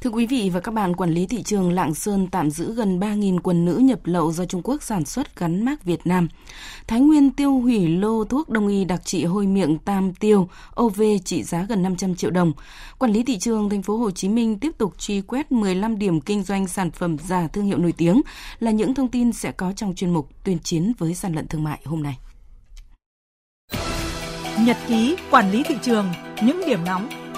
Thưa quý vị và các bạn, quản lý thị trường Lạng Sơn tạm giữ gần 3.000 quần nữ nhập lậu do Trung Quốc sản xuất gắn mác Việt Nam. Thái Nguyên tiêu hủy lô thuốc đông y đặc trị hôi miệng tam tiêu OV trị giá gần 500 triệu đồng. Quản lý thị trường thành phố Hồ Chí Minh tiếp tục truy quét 15 điểm kinh doanh sản phẩm giả thương hiệu nổi tiếng là những thông tin sẽ có trong chuyên mục tuyên chiến với gian lận thương mại hôm nay. Nhật ký quản lý thị trường, những điểm nóng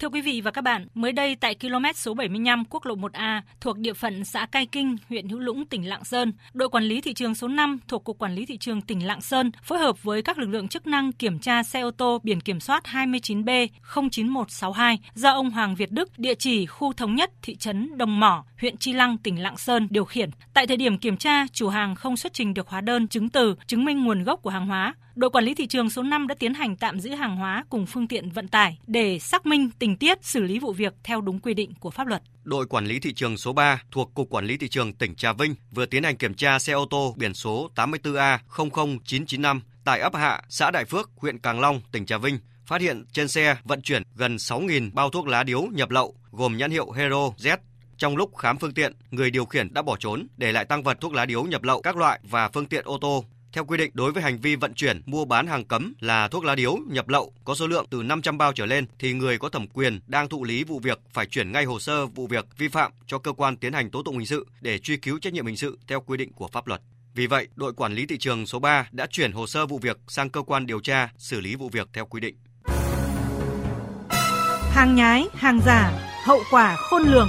Thưa quý vị và các bạn, mới đây tại km số 75 quốc lộ 1A thuộc địa phận xã Cai Kinh, huyện Hữu Lũng, tỉnh Lạng Sơn, đội quản lý thị trường số 5 thuộc Cục Quản lý Thị trường tỉnh Lạng Sơn phối hợp với các lực lượng chức năng kiểm tra xe ô tô biển kiểm soát 29B 09162 do ông Hoàng Việt Đức, địa chỉ khu thống nhất thị trấn Đồng Mỏ, huyện Chi Lăng, tỉnh Lạng Sơn điều khiển. Tại thời điểm kiểm tra, chủ hàng không xuất trình được hóa đơn chứng từ chứng minh nguồn gốc của hàng hóa. Đội quản lý thị trường số 5 đã tiến hành tạm giữ hàng hóa cùng phương tiện vận tải để xác minh tình tiết xử lý vụ việc theo đúng quy định của pháp luật. Đội quản lý thị trường số 3 thuộc Cục Quản lý thị trường tỉnh Trà Vinh vừa tiến hành kiểm tra xe ô tô biển số 84A00995 tại ấp Hạ, xã Đại Phước, huyện Càng Long, tỉnh Trà Vinh, phát hiện trên xe vận chuyển gần 6.000 bao thuốc lá điếu nhập lậu gồm nhãn hiệu Hero Z trong lúc khám phương tiện, người điều khiển đã bỏ trốn, để lại tăng vật thuốc lá điếu nhập lậu các loại và phương tiện ô tô. Theo quy định, đối với hành vi vận chuyển, mua bán hàng cấm là thuốc lá điếu nhập lậu có số lượng từ 500 bao trở lên thì người có thẩm quyền đang thụ lý vụ việc phải chuyển ngay hồ sơ vụ việc vi phạm cho cơ quan tiến hành tố tụng hình sự để truy cứu trách nhiệm hình sự theo quy định của pháp luật. Vì vậy, đội quản lý thị trường số 3 đã chuyển hồ sơ vụ việc sang cơ quan điều tra xử lý vụ việc theo quy định. Hàng nhái, hàng giả, hậu quả khôn lường.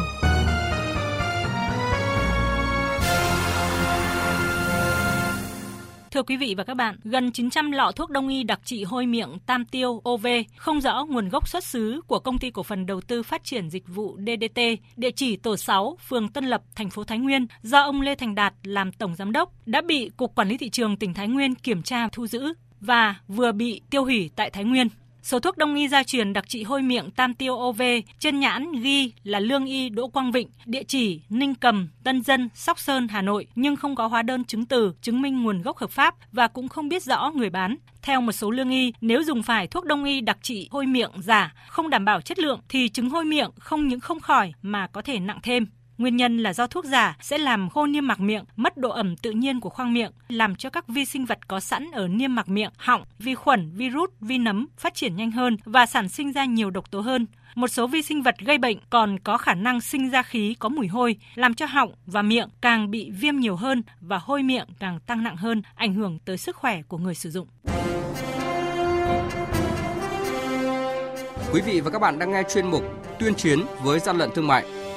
Thưa quý vị và các bạn, gần 900 lọ thuốc đông y đặc trị hôi miệng Tam Tiêu OV không rõ nguồn gốc xuất xứ của công ty cổ phần đầu tư phát triển dịch vụ DDT, địa chỉ tổ 6, phường Tân Lập, thành phố Thái Nguyên, do ông Lê Thành Đạt làm tổng giám đốc, đã bị Cục Quản lý thị trường tỉnh Thái Nguyên kiểm tra thu giữ và vừa bị tiêu hủy tại Thái Nguyên. Số thuốc đông y gia truyền đặc trị hôi miệng Tam Tiêu OV trên nhãn ghi là Lương Y Đỗ Quang Vịnh, địa chỉ Ninh Cầm, Tân Dân, Sóc Sơn, Hà Nội nhưng không có hóa đơn chứng từ chứng minh nguồn gốc hợp pháp và cũng không biết rõ người bán. Theo một số lương y, nếu dùng phải thuốc đông y đặc trị hôi miệng giả, không đảm bảo chất lượng thì chứng hôi miệng không những không khỏi mà có thể nặng thêm. Nguyên nhân là do thuốc giả sẽ làm khô niêm mạc miệng, mất độ ẩm tự nhiên của khoang miệng, làm cho các vi sinh vật có sẵn ở niêm mạc miệng, họng, vi khuẩn, virus, vi nấm phát triển nhanh hơn và sản sinh ra nhiều độc tố hơn. Một số vi sinh vật gây bệnh còn có khả năng sinh ra khí có mùi hôi, làm cho họng và miệng càng bị viêm nhiều hơn và hôi miệng càng tăng nặng hơn, ảnh hưởng tới sức khỏe của người sử dụng. Quý vị và các bạn đang nghe chuyên mục Tuyên chiến với gian lận thương mại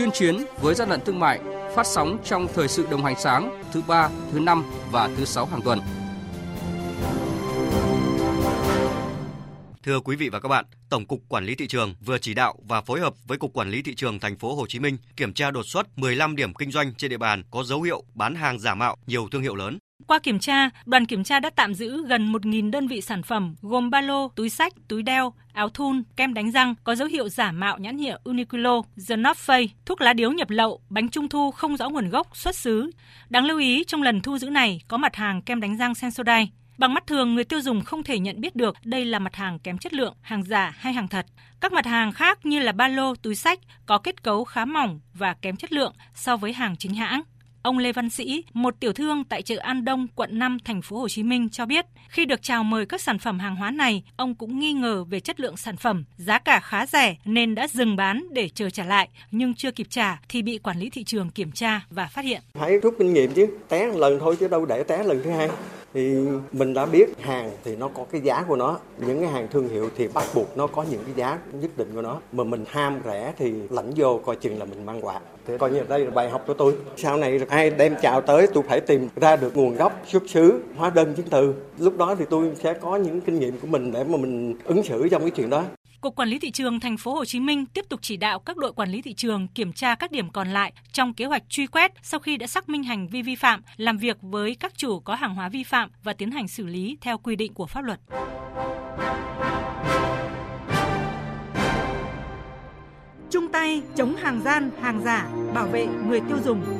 tuyên chiến với gian lận thương mại phát sóng trong thời sự đồng hành sáng thứ ba, thứ năm và thứ sáu hàng tuần. Thưa quý vị và các bạn, Tổng cục Quản lý thị trường vừa chỉ đạo và phối hợp với Cục Quản lý thị trường thành phố Hồ Chí Minh kiểm tra đột xuất 15 điểm kinh doanh trên địa bàn có dấu hiệu bán hàng giả mạo nhiều thương hiệu lớn. Qua kiểm tra, đoàn kiểm tra đã tạm giữ gần 1.000 đơn vị sản phẩm gồm ba lô, túi sách, túi đeo, áo thun, kem đánh răng có dấu hiệu giả mạo nhãn hiệu Uniqlo, The North Face, thuốc lá điếu nhập lậu, bánh trung thu không rõ nguồn gốc, xuất xứ. Đáng lưu ý trong lần thu giữ này có mặt hàng kem đánh răng Sensodyne. Bằng mắt thường, người tiêu dùng không thể nhận biết được đây là mặt hàng kém chất lượng, hàng giả hay hàng thật. Các mặt hàng khác như là ba lô, túi sách có kết cấu khá mỏng và kém chất lượng so với hàng chính hãng. Ông Lê Văn Sĩ, một tiểu thương tại chợ An Đông, quận 5, thành phố Hồ Chí Minh cho biết, khi được chào mời các sản phẩm hàng hóa này, ông cũng nghi ngờ về chất lượng sản phẩm, giá cả khá rẻ nên đã dừng bán để chờ trả lại, nhưng chưa kịp trả thì bị quản lý thị trường kiểm tra và phát hiện. Phải rút kinh nghiệm chứ, té lần thôi chứ đâu để té lần thứ hai thì mình đã biết hàng thì nó có cái giá của nó. Những cái hàng thương hiệu thì bắt buộc nó có những cái giá nhất định của nó. Mà mình ham rẻ thì lãnh vô coi chừng là mình mang quà. Thế coi như đây là bài học của tôi. Sau này ai đem chào tới tôi phải tìm ra được nguồn gốc xuất xứ, hóa đơn chứng từ. Lúc đó thì tôi sẽ có những kinh nghiệm của mình để mà mình ứng xử trong cái chuyện đó. Cục Quản lý thị trường thành phố Hồ Chí Minh tiếp tục chỉ đạo các đội quản lý thị trường kiểm tra các điểm còn lại trong kế hoạch truy quét sau khi đã xác minh hành vi vi phạm, làm việc với các chủ có hàng hóa vi phạm và tiến hành xử lý theo quy định của pháp luật. Chung tay chống hàng gian, hàng giả, bảo vệ người tiêu dùng.